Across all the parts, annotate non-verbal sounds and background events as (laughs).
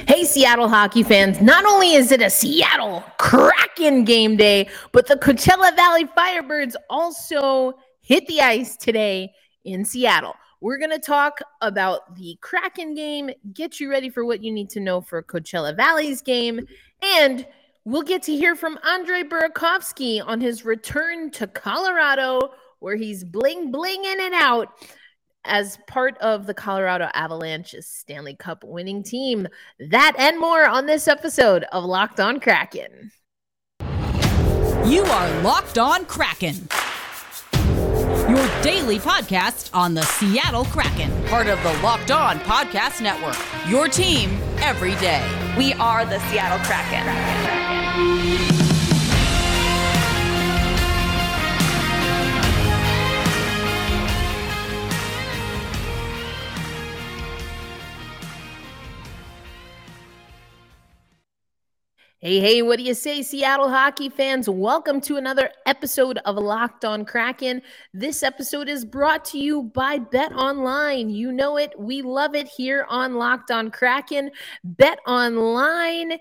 Hey, Seattle hockey fans. Not only is it a Seattle Kraken game day, but the Coachella Valley Firebirds also hit the ice today in Seattle. We're going to talk about the Kraken game, get you ready for what you need to know for Coachella Valley's game, and we'll get to hear from Andre Burakovsky on his return to Colorado, where he's bling blinging it out as part of the Colorado Avalanche's Stanley Cup winning team. That and more on this episode of Locked On Kraken. You are Locked On Kraken. Your daily podcast on the Seattle Kraken, part of the Locked On Podcast Network. Your team every day. We are the Seattle Kraken. Kraken. Hey, hey, what do you say, Seattle hockey fans? Welcome to another episode of Locked On Kraken. This episode is brought to you by Bet Online. You know it, we love it here on Locked On Kraken. Bet Online.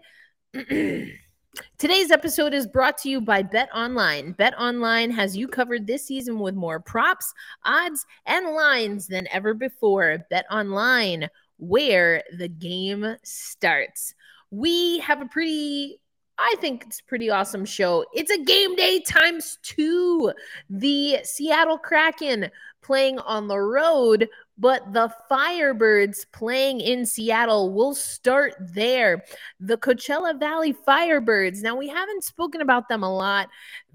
(clears throat) Today's episode is brought to you by Bet Online. Bet Online has you covered this season with more props, odds, and lines than ever before. Bet Online, where the game starts we have a pretty I think it's pretty awesome show. It's a game day times two. The Seattle Kraken playing on the road, but the Firebirds playing in Seattle will start there. The Coachella Valley Firebirds. Now, we haven't spoken about them a lot.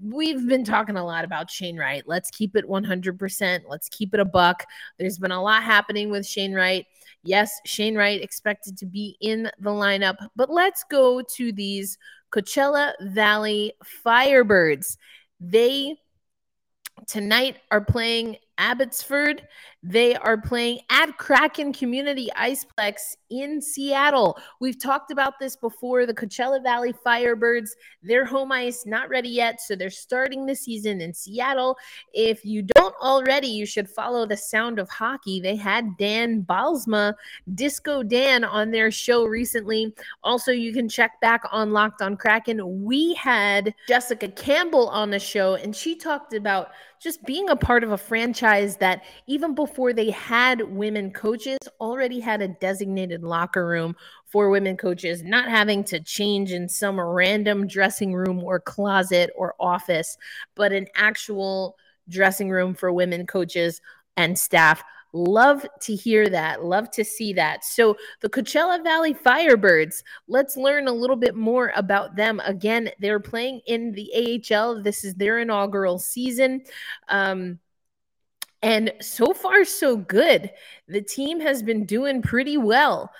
We've been talking a lot about Shane Wright. Let's keep it 100%. Let's keep it a buck. There's been a lot happening with Shane Wright. Yes, Shane Wright expected to be in the lineup, but let's go to these Coachella Valley Firebirds. They tonight are playing Abbotsford. They are playing at Kraken Community Iceplex in Seattle. We've talked about this before. The Coachella Valley Firebirds, their home ice not ready yet, so they're starting the season in Seattle. If you don't already, you should follow the Sound of Hockey. They had Dan Bylsma, Disco Dan, on their show recently. Also, you can check back on Locked on Kraken. We had Jessica Campbell on the show, and she talked about just being a part of a franchise that even before they had women coaches already had a designated locker room for women coaches, not having to change in some random dressing room or closet or office, but an actual dressing room for women coaches and staff Love to hear that. Love to see that. So, the Coachella Valley Firebirds, let's learn a little bit more about them. Again, they're playing in the AHL. This is their inaugural season. Um, and so far, so good. The team has been doing pretty well.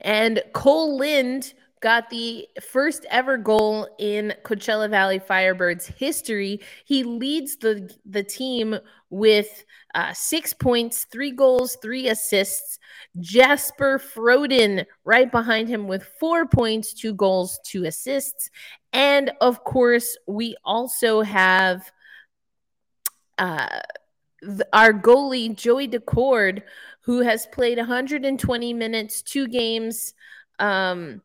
And Cole Lind got the first ever goal in Coachella Valley Firebirds history. He leads the the team with uh, six points, three goals, three assists. Jesper Froden right behind him with four points, two goals, two assists, and of course we also have uh, our goalie Joey Daccord, who has played 120 minutes, two games. Um,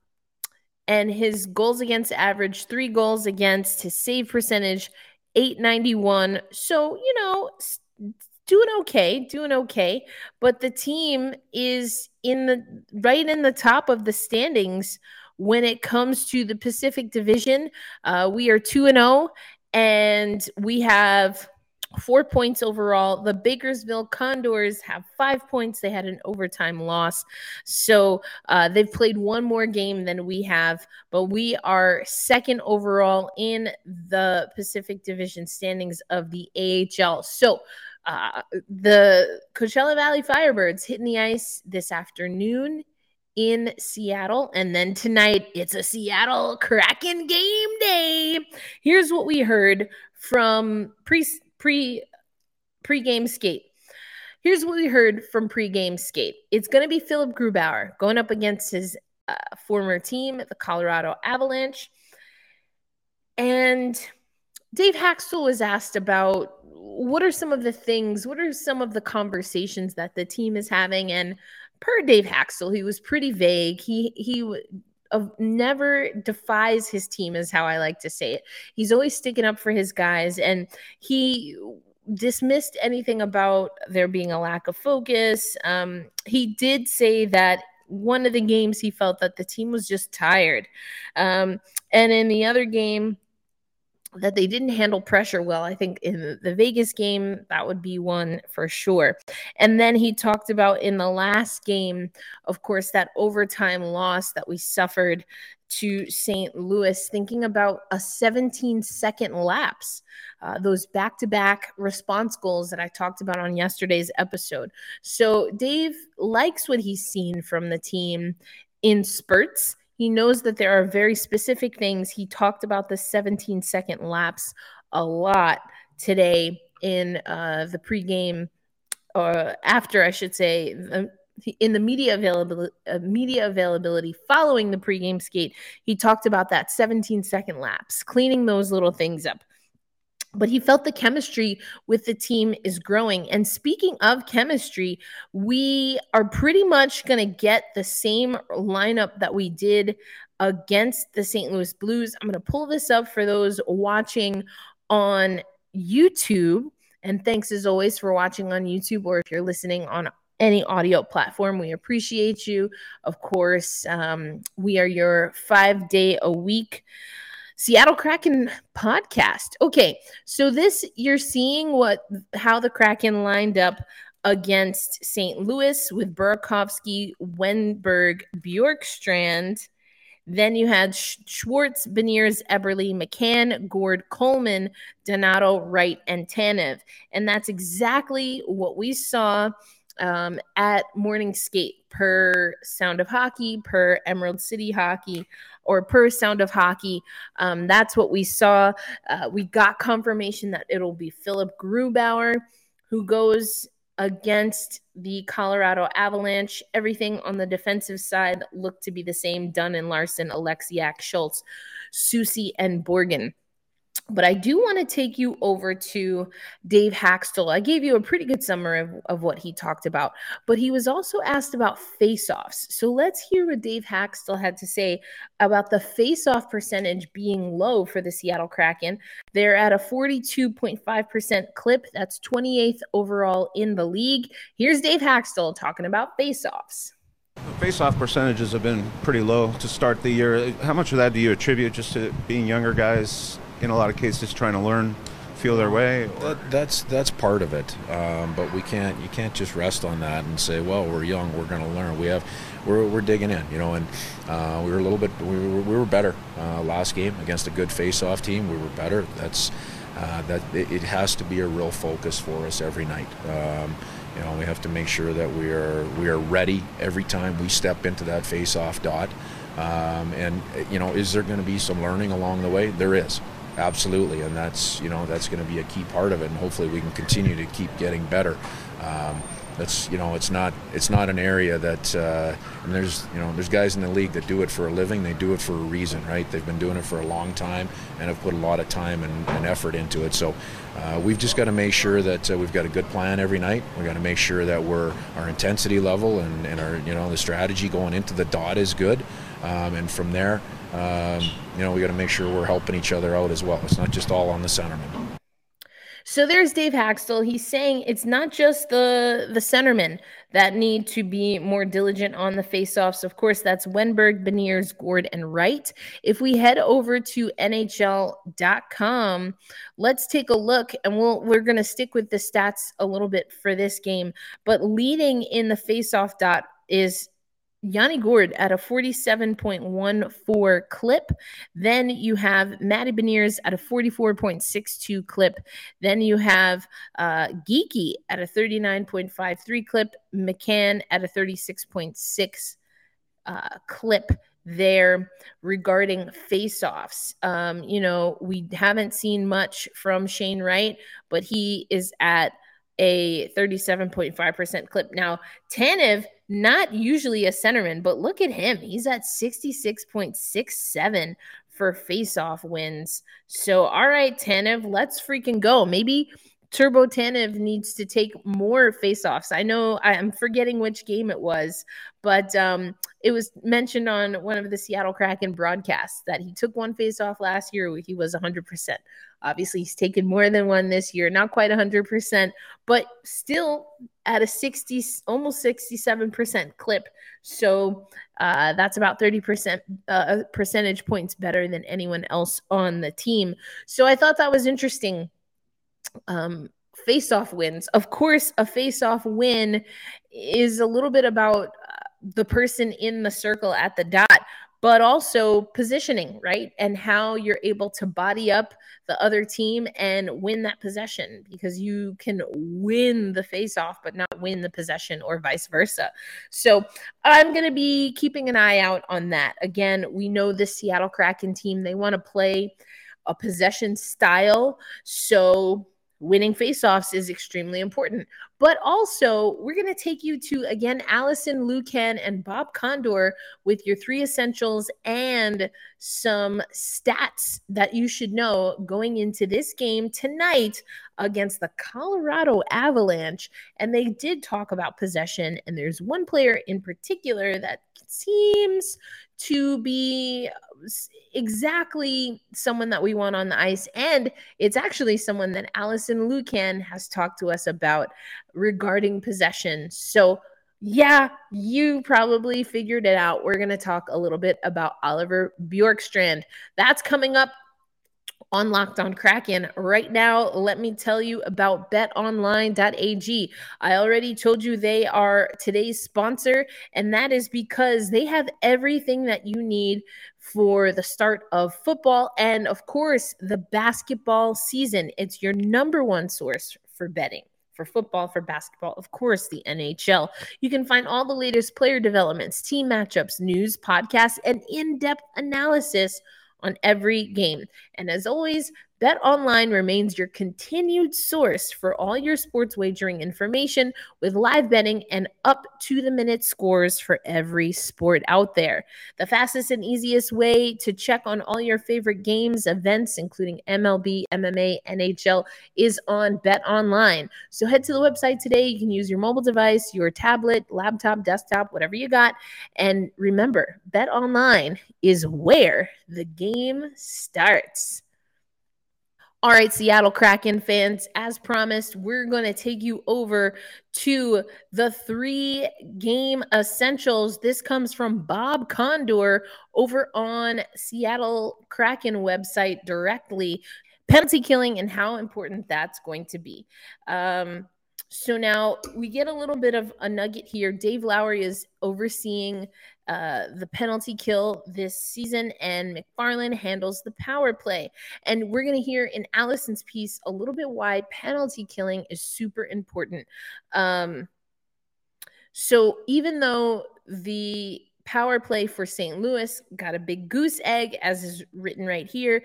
and his goals against average, three goals against, his save percentage, 891. So, you know, doing okay, doing okay. But the team is in the right in the top of the standings when it comes to the Pacific Division. Uh, we are 2 and 0, and we have four points overall. The Bakersville Condors have five points. They had an overtime loss. So uh, they've played one more game than we have, but we are second overall in the Pacific Division standings of the AHL. So uh, the Coachella Valley Firebirds hitting the ice this afternoon in Seattle. And then tonight, it's a Seattle Kraken game day. Here's what we heard from pre pre pre-game skate. Here's what we heard from pre-game skate. It's going to be Philipp Grubauer going up against his uh, former team, the Colorado Avalanche. And Dave Hakstol was asked about what are some of the things, what are some of the conversations that the team is having? And per Dave Hakstol, he was pretty vague. He he of never defies his team is how I like to say it. He's always sticking up for his guys and he dismissed anything about there being a lack of focus. Um, he did say that one of the games he felt that the team was just tired. Um, and in the other game, that they didn't handle pressure well. I think in the Vegas game, that would be one for sure. And then he talked about in the last game, of course, that overtime loss that we suffered to St. Louis, thinking about a 17 second lapse, uh, those back to back response goals that I talked about on yesterday's episode. So Dave likes what he's seen from the team in spurts he knows that there are very specific things. He talked about the 17 second lapse a lot today in uh, the pregame, or after, I should say, in the media availability, uh, media availability following the pregame skate. He talked about that 17 second lapse, cleaning those little things up but he felt the chemistry with the team is growing. And speaking of chemistry, we are pretty much going to get the same lineup that we did against the St. Louis Blues. I'm going to pull this up for those watching on YouTube. And thanks as always for watching on YouTube or if you're listening on any audio platform. We appreciate you. Of course, um, we are your five day a week Seattle Kraken podcast. Okay, so this you're seeing what how the Kraken lined up against St. Louis with Burakovsky, Wennberg, Bjorkstrand. Then you had Schwartz, Beniers, Eberle, McCann, Gourde, Coleman, Donato, Wright, and Tanev. And that's exactly what we saw um, at morning skate per Sound of Hockey, per Emerald City Hockey or per sound of hockey. Um, that's what we saw. Uh, we got confirmation that it'll be Philipp Grubauer who goes against the Colorado Avalanche. Everything on the defensive side looked to be the same. Dunn and Larsson, Oleksiak Schultz, Soucy, and Borgen. But I do want to take you over to Dave Hakstol. I gave you a pretty good summary of, of what he talked about, but he was also asked about face-offs. So let's hear what Dave Hakstol had to say about the face-off percentage being low for the Seattle Kraken. They're at a 42.5% clip. That's 28th overall in the league. Here's Dave Hakstol talking about face-offs. Face-off percentages have been pretty low to start the year. How much of that do you attribute just to being younger guys in a lot of cases just trying to learn feel their way that, that's that's part of it um, but we can't you can't just rest on that and say well we're young we're going to learn. We have we're, we're digging in you know and uh, we were a little bit we were, we were better uh, last game against a good face-off team. We were better. That's uh, that it, it, has to be a real focus for us every night. Um, you know we have to make sure that we are we are ready every time we step into that face-off dot. Um, and you know is there going to be some learning along the way? There is absolutely, and that's you know that's going to be a key part of it, and hopefully we can continue to keep getting better. Um, that's you know it's not it's not an area that uh, and there's you know there's guys in the league that do it for a living they do it for a reason right? They've been doing it for a long time and have put a lot of time and, and effort into it. So uh, we've just got to make sure that uh, we've got a good plan every night. We've got to make sure that we're our intensity level and, and our you know the strategy going into the dot is good. Um, and from there um, you know, we got to make sure we're helping each other out as well. It's not just all on the centerman. So there's Dave Hakstol. He's saying it's not just the the centermen that need to be more diligent on the faceoffs. Of course, that's Wennberg, Beniers, Gourde, and Wright. If we head over to NHL.com, let's take a look, and we'll we're going to stick with the stats a little bit for this game. But leading in the faceoff dot is Yanni Gourde at a 47.14 clip. Then you have Matty Beniers at a 44.62 clip. Then you have uh, Geekie at a 39.53 clip. McCann at a 36.6 uh, clip there regarding face-offs. Um, you know, we haven't seen much from Shane Wright, but he is at a 37.5% clip. Now, Tanev – not usually a centerman, but look at him. He's at 66.67 for faceoff wins. So, all right, Tanev, let's freaking go. Maybe Turbo Tanev needs to take more faceoffs. I know I'm forgetting which game it was, but um, it was mentioned on one of the Seattle Kraken broadcasts that he took one faceoff last year. He was 100%. Obviously, he's taken more than one this year, not quite 100%, but still at a 60, almost 67% clip. So uh, that's about 30% uh, percentage points better than anyone else on the team. So I thought that was interesting um, face-off wins. Of course, a face-off win is a little bit about uh, the person in the circle at the dot, but also positioning, right? And how you're able to body up the other team and win that possession because you can win the face-off, but not win the possession or vice versa. So I'm going to be keeping an eye out on that. Again, we know the Seattle Kraken team, they want to play a possession style. So winning faceoffs is extremely important. But also, we're going to take you to again Allison Lukan and Bob Condor with your three essentials and some stats that you should know going into this game tonight against the Colorado Avalanche. And they did talk about possession, and there's one player in particular that seems to be exactly someone that we want on the ice. And it's actually someone that Allison Lukan has talked to us about regarding possession. So, yeah, you probably figured it out. We're going to talk a little bit about Oliver Bjorkstrand. That's coming up on Locked On Kraken. Right now, let me tell you about betonline.ag. I already told you they are today's sponsor, and that is because they have everything that you need for the start of football and, of course, the basketball season. It's your number one source for betting for football, for basketball, of course, the NHL. You can find all the latest player developments, team matchups, news, podcasts, and in depth analysis on every game. And as always, Bet Online remains your continued source for all your sports wagering information with live betting and up to the minute scores for every sport out there. The fastest and easiest way to check on all your favorite games, events, including MLB, MMA, NHL, is on Bet Online. So head to the website today. You can use your mobile device, your tablet, laptop, desktop, whatever you got. And remember, Bet Online is where the game starts. All right, Seattle Kraken fans, as promised, we're going to take you over to the three game essentials. This comes from Bob Condor over on Seattle Kraken website directly. Penalty killing and how important that's going to be. Um, so now we get a little bit of a nugget here. Dave Lowry is overseeing uh, the penalty kill this season, and McFarland handles the power play. And we're going to hear in Allison's piece a little bit why penalty killing is super important. Um, so even though the power play for St. Louis got a big goose egg, as is written right here,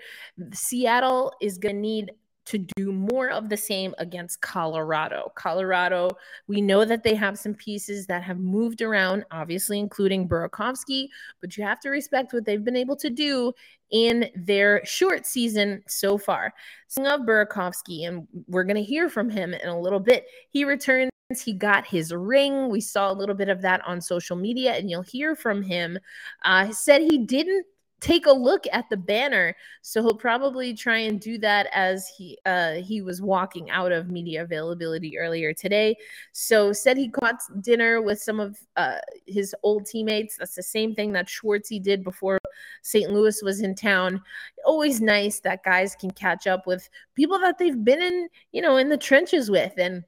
Seattle is going to need to do more of the same against Colorado. Colorado, we know that they have some pieces that have moved around, obviously, including Burakovsky, but you have to respect what they've been able to do in their short season so far. Speaking of Burakovsky, and we're going to hear from him in a little bit, he returns. He got his ring. We saw a little bit of that on social media, and you'll hear from him. Uh, said he didn't take a look at the banner. So he'll probably try and do that as he uh, he was walking out of media availability earlier today. So said he caught dinner with some of uh, his old teammates. That's the same thing that Schwartzy did before St. Louis was in town. Always nice that guys can catch up with people that they've been in, you know, in the trenches with and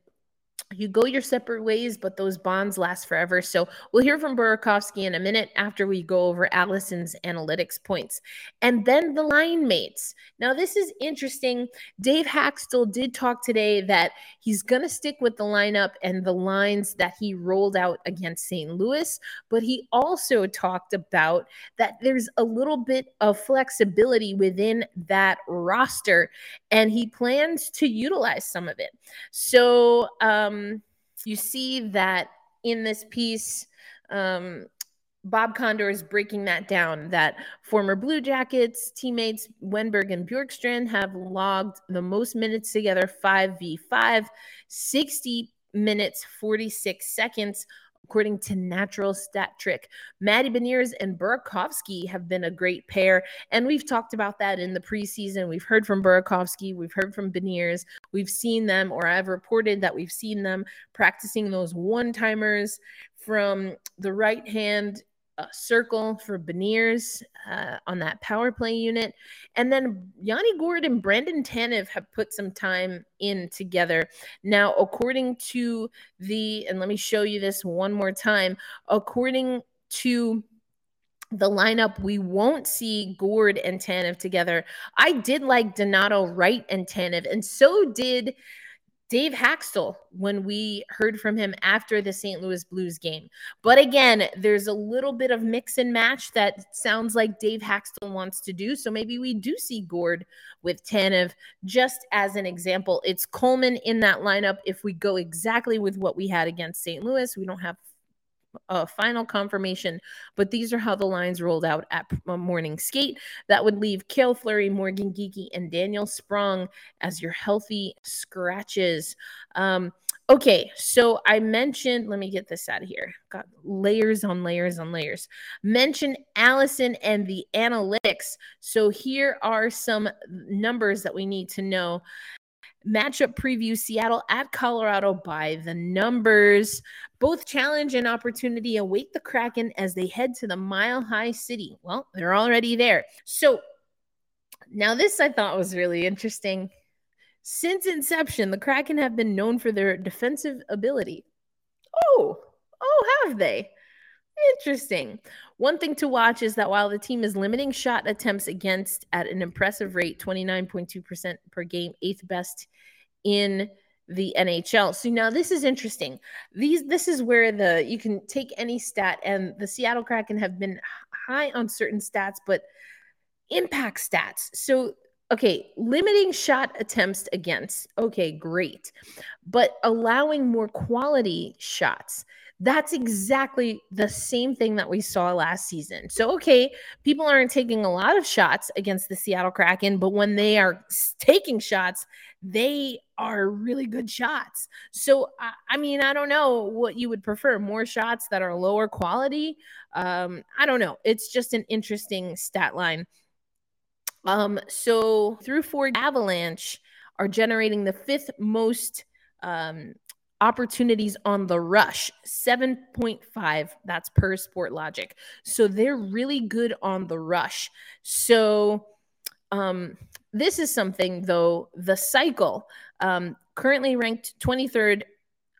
you go your separate ways, but those bonds last forever. So we'll hear from Burakovsky in a minute after we go over Allison's analytics points. And then the line mates. Now, this is interesting. Dave Hakstol did talk today that he's going to stick with the lineup and the lines that he rolled out against St. Louis, but he also talked about that there's a little bit of flexibility within that roster, and he plans to utilize some of it. So, um, you see that in this piece, um, Bob Condor is breaking that down that former Blue Jackets teammates Wennberg and Bjorkstrand have logged the most minutes together 5v5, 60 minutes, 46 seconds according to Natural Stat Trick. Matty Beniers and Burakovsky have been a great pair, and we've talked about that in the preseason. We've heard from Burakovsky, we've heard from Beniers, we've seen them, or I've reported that we've seen them practicing those one timers from the right hand uh, circle for Beniers uh, on that power play unit. And then Yanni Gourde and Brandon Tanev have put some time in together. Now, according to the, and let me show you this one more time, according to the lineup, we won't see Gourde and Tanev together. I did like Donato Wright and Tanev, and so did Dave Hakstol when we heard from him after the St. Louis Blues game. But again, there's a little bit of mix and match that sounds like Dave Hakstol wants to do. So maybe we do see Gourde with Tanev just as an example. It's Coleman in that lineup. If we go exactly with what we had against St. Louis, we don't have a final confirmation, but these are how the lines rolled out at morning skate. That would leave Cale Fleury, Morgan Geekie, and Daniel Sprong as your healthy scratches. Um, okay, so I mentioned, let me get this out of here. Got layers on layers on layers. Mention Allison and the analytics. So here are some numbers that we need to know. Matchup preview Seattle at Colorado by the numbers. Both challenge and opportunity await the Kraken as they head to the Mile High City. Well, they're already there. So now, this I thought was really interesting. Since inception, the Kraken have been known for their defensive ability. Oh, oh, have they? Interesting. One thing to watch is that while the team is limiting shot attempts against at an impressive rate, 29.2% per game, eighth best in the NHL. So now this is interesting. These this is where the you can take any stat and the Seattle Kraken have been high on certain stats but impact stats. So okay, limiting shot attempts against. Okay, great. But allowing more quality shots that's exactly the same thing that we saw last season. So, okay, people aren't taking a lot of shots against the Seattle Kraken, but when they are taking shots, they are really good shots. So, I, mean, I don't know what you would prefer more shots that are lower quality. Um, I don't know. It's just an interesting stat line. Um, so, through four, Avalanche are generating the fifth most um, opportunities on the rush. 7.5 that's per Sportlogiq. So they're really good on the rush. So um this is something though the cycle um currently ranked 23rd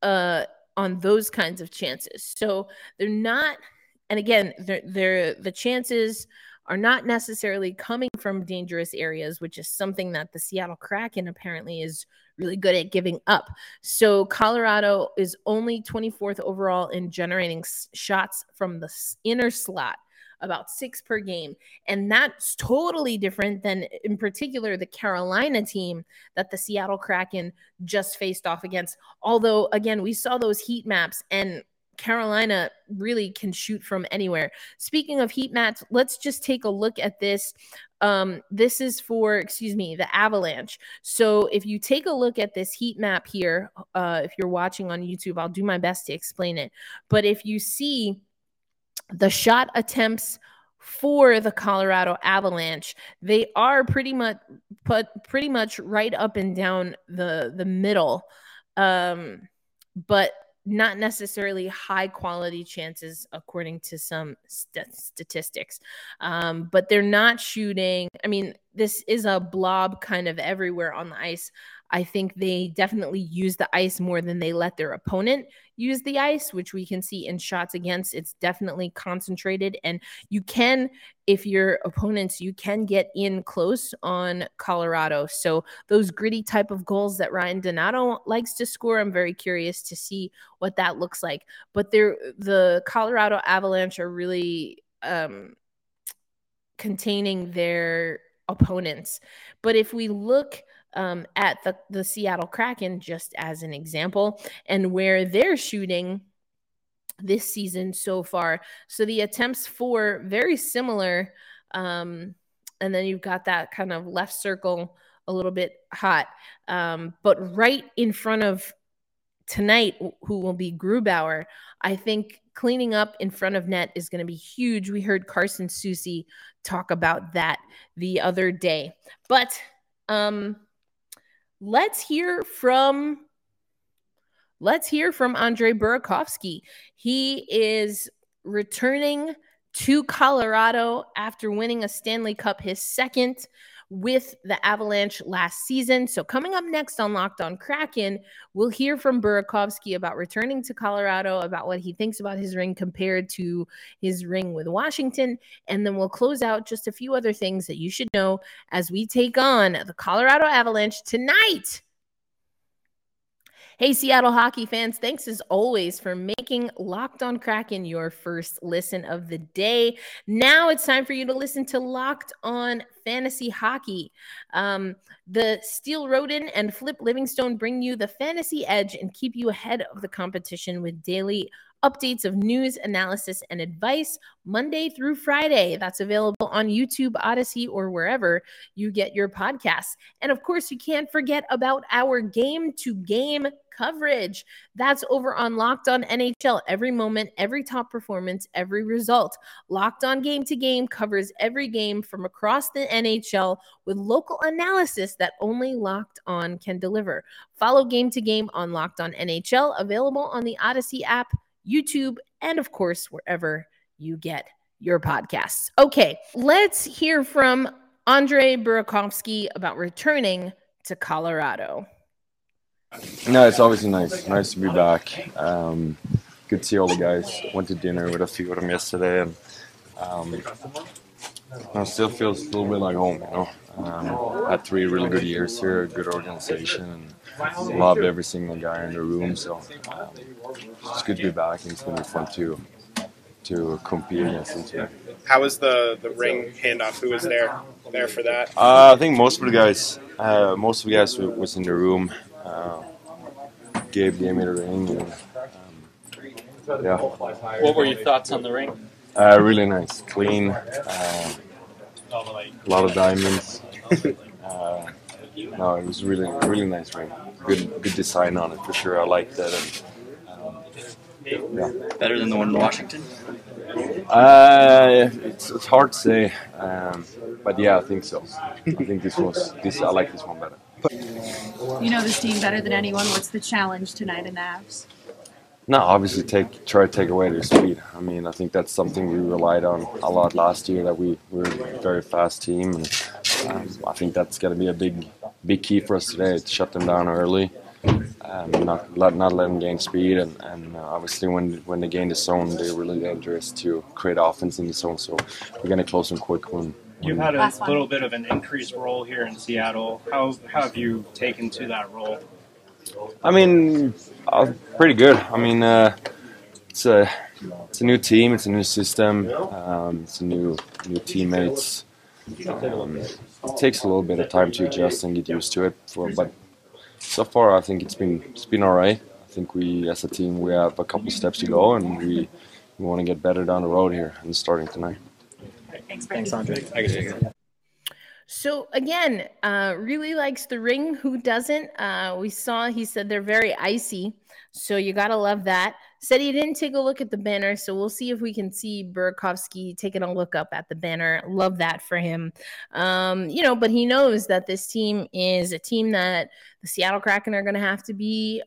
uh on those kinds of chances. So they're not and again they're, they're the chances are not necessarily coming from dangerous areas, which is something that the Seattle Kraken apparently is really good at giving up. So Colorado is only 24th overall in generating shots from the inner slot about six per game. And that's totally different than, in particular, the Carolina team that the Seattle Kraken just faced off against. Although, again, we saw those heat maps and Carolina really can shoot from anywhere. Speaking of heat maps, let's just take a look at this. Um, this is for, excuse me, the Avalanche. So if you take a look at this heat map here, uh, if you're watching on YouTube, I'll do my best to explain it. But if you see the shot attempts for the Colorado Avalanche, they are pretty much put pretty much right up and down the the middle. Um, but not necessarily high quality chances according to some st- statistics. Um, but they're not shooting i mean this is a blob kind of everywhere on the ice I think they definitely use the ice more than they let their opponent use the ice, which we can see in shots against. It's definitely concentrated. And you can, if your opponents, you can get in close on Colorado. So those gritty type of goals that Ryan Donato likes to score, I'm very curious to see what that looks like. But they're the Colorado Avalanche are really um containing their opponents. But if we look um, at the, the Seattle Kraken, just as an example, and where they're shooting this season so far. So the attempts for very similar. Um, and then you've got that kind of left circle a little bit hot. Um, but right in front of tonight, who will be Grubauer, I think cleaning up in front of net is going to be huge. We heard Carson Soucy talk about that the other day. But um, let's hear from let's hear from Andre Burakovsky. He is returning to Colorado after winning a Stanley Cup, his second with the Avalanche last season. So, coming up next on Locked on Kraken, we'll hear from Burakovsky about returning to Colorado, about what he thinks about his ring compared to his ring with Washington. And then we'll close out just a few other things that you should know as we take on the Colorado Avalanche tonight Hey, Seattle hockey fans, thanks as always for making Locked on Kraken your first listen of the day. Now it's time for you to listen to Locked on Fantasy Hockey. Um, the Steel Roden and Flip Livingstone bring you the fantasy edge and keep you ahead of the competition with daily updates of news, analysis, and advice Monday through Friday. That's available on YouTube, Audacy, or wherever you get your podcasts. And of course, you can't forget about our game to game coverage. That's over on Locked On NHL. Every moment, every top performance, every result. Locked On Game to Game covers every game from across the NHL with local analysis that only Locked On can deliver. Follow Game to Game on Locked On NHL, available on the Audacy app YouTube, and of course, wherever you get your podcasts. Okay, let's hear from Andre Burakovsky about returning to Colorado. No, it's obviously nice. Nice to be back. Um, good to see all the guys. Went to dinner with a few of them yesterday, and um, still feels a little bit like home. You know, um, had three really good years here, good organization, and loved every single guy in the room. So um, it's good to be back, and it's gonna be fun to to compete against them today. How was the the ring handoff? Who was there there for that? Uh, I think most of the guys, uh, most of the guys was in the room. Uh, Gabe gave me the ring, and um, yeah. What were your thoughts on the ring? Uh, really nice, clean, uh, a lot of diamonds. (laughs) Uh, no, it was really really nice ring. Good good design on it for sure. I like that. And, um, yeah. Better than the one in Washington. Uh, it's, it's hard to say, um, but yeah, I think so. I think this was this. I like this one better. You know this team better than anyone. What's the challenge tonight in the Avs? No, obviously take try to take away their speed. I mean, I think that's something we relied on a lot last year. That we, we were a very fast team, and um, I think that's going to be a big big key for us today to shut them down early, um, not let not let them gain speed, and, and uh, obviously when when they gain the zone, they're really dangerous to create offense in the zone. So we're going to close them quick when. You've had a little bit of an increased role here in Seattle. How, how have you taken to that role? I mean, uh, pretty good. I mean, uh, it's a it's a new team, it's a new system, um, it's a new new teammates. It takes a little bit of time to adjust and get used to it. For, but so far, I think it's been it's been all right. I think we, as a team, we have a couple steps to go, and we, we want to get better down the road here and starting tonight. Thanks, Thanks Andre. So again, uh, really likes the ring. Who doesn't? Uh, we saw he said they're very icy, so you gotta love that. Said he didn't take a look at the banner, so we'll see if we can see Burakovsky taking a look up at the banner. Love that for him. Um, you know, but he knows that this team is a team that the Seattle Kraken are going to have to be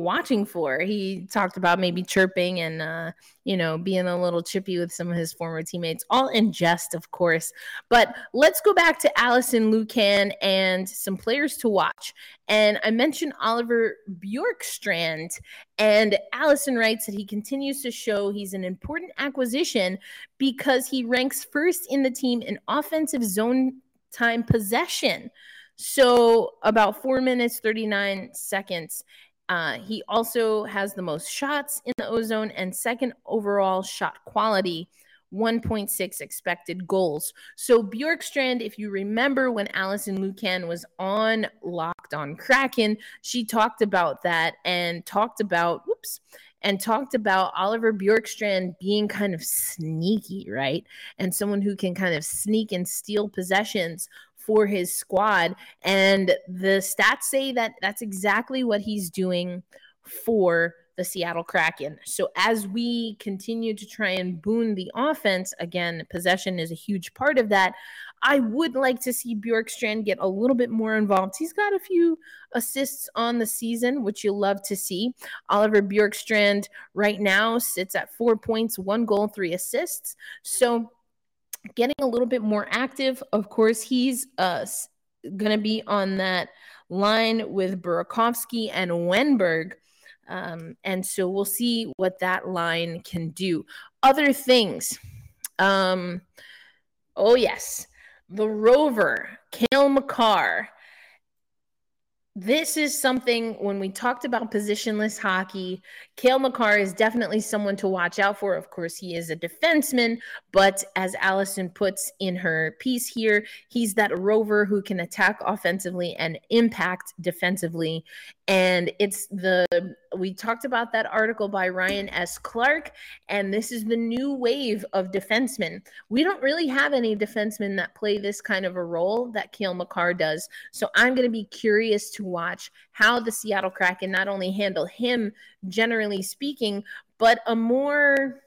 watching for. He talked about maybe chirping and uh, you know being a little chippy with some of his former teammates, all in jest, of course. But let's go back to Allison Lukan and some players to watch. And I mentioned Oliver Bjorkstrand, and Allison writes that he continues to show he's an important acquisition because he ranks first in the team in offensive zone time possession. So about four minutes, 39 seconds. Uh, he also has the most shots in the ozone and second overall shot quality, 1.6 expected goals. So Bjorkstrand, if you remember when Allison Lukan was on Locked on Kraken, she talked about that and talked about whoops and talked about Oliver Bjorkstrand being kind of sneaky, right? And someone who can kind of sneak and steal possessions for his squad. And the stats say that that's exactly what he's doing for the Seattle Kraken. So as we continue to try and boon the offense, again, possession is a huge part of that. I would like to see Bjorkstrand get a little bit more involved. He's got a few assists on the season, which you'll love to see. Oliver Bjorkstrand right now sits at four points, one goal, three assists. So getting a little bit more active. Of course, he's uh, going to be on that line with Burakovsky and Wennberg. Um, and so we'll see what that line can do. Other things. Um, oh, yes. The Rover, Cale Makar this is something when we talked about positionless hockey, Cale Makar is definitely someone to watch out for. Of course, he is a defenseman, but as Allison puts in her piece here, he's that rover who can attack offensively and impact defensively. And it's the, we talked about that article by Ryan S. Clark, and this is the new wave of defensemen. We don't really have any defensemen that play this kind of a role that Cale Makar does. So I'm going to be curious to watch how the Seattle Kraken not only handle him, generally speaking, but a more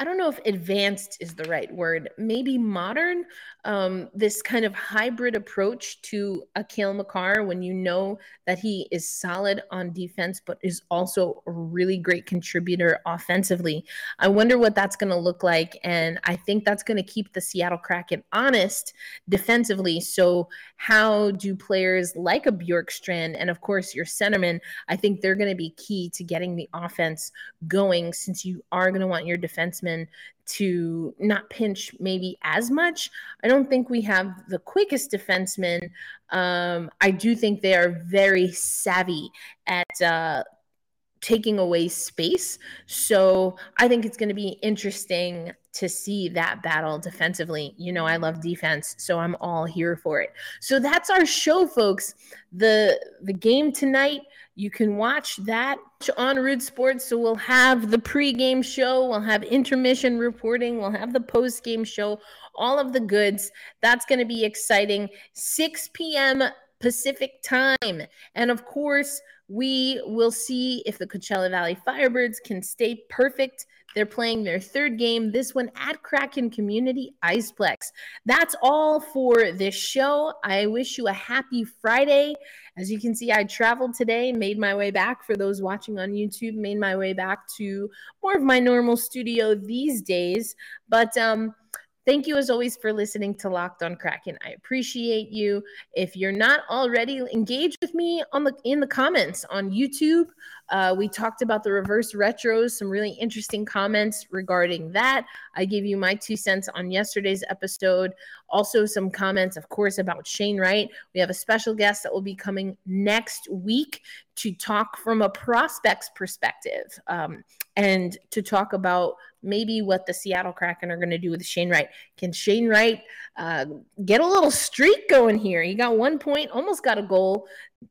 I don't know if advanced is the right word, maybe modern, um, this kind of hybrid approach to a Cale Makar when you know that he is solid on defense, but is also a really great contributor offensively. I wonder what that's going to look like. And I think that's going to keep the Seattle Kraken honest defensively. So, how do players like a Bjorkstrand and, of course, your centerman, I think they're going to be key to getting the offense going since you are going to want your defensemen to not pinch maybe as much. I don't think we have the quickest defensemen. Um, I do think they are very savvy at uh, taking away space. So I think it's going to be interesting to see that battle defensively. You know, I love defense, so I'm all here for it. So that's our show, folks. The the game tonight you can watch that on Root Sports. So we'll have the pregame show, we'll have intermission reporting, we'll have the postgame show, all of the goods. That's going to be exciting. 6 p.m. Pacific time. And of course, we will see if the Coachella Valley Firebirds can stay perfect they're playing their third game, this one at Kraken Community Iceplex. That's all for this show. I wish you a happy Friday. As you can see, I traveled today, made my way back for those watching on YouTube, made my way back to more of my normal studio these days. But um, Thank you as always for listening to Locked on Kraken. I appreciate you. If you're not already engaged with me on the in the comments on YouTube, uh, we talked about the reverse retros, some really interesting comments regarding that. I gave you my two cents on yesterday's episode. Also, some comments, of course, about Shane Wright. We have a special guest that will be coming next week to talk from a prospect's perspective um, and to talk about maybe what the Seattle Kraken are going to do with Shane Wright. Can Shane Wright uh, get a little streak going here? He got one point, almost got a goal.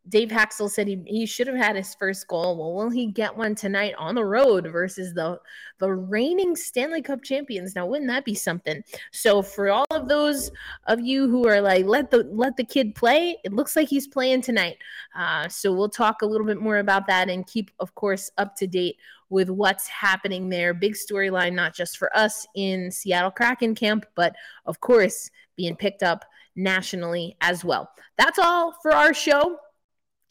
Dave Hakstol said he, he should have had his first goal. Well, will he get one tonight on the road versus the the reigning Stanley Cup champions? Now, wouldn't that be something? So, for all of those of you who are like, let the let the kid play, it looks like he's playing tonight. Uh, so, we'll talk a little bit more about that and keep, of course, up to date with what's happening there. Big storyline, not just for us in Seattle Kraken camp, but of course, being picked up nationally as well. That's all for our show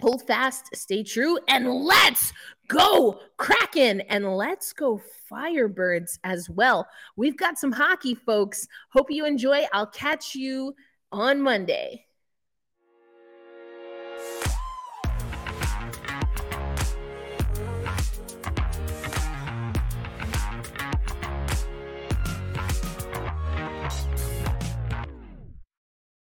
hold fast, stay true, and let's go Kraken and let's go Firebirds as well. We've got some hockey, folks. Hope you enjoy. I'll catch you on Monday.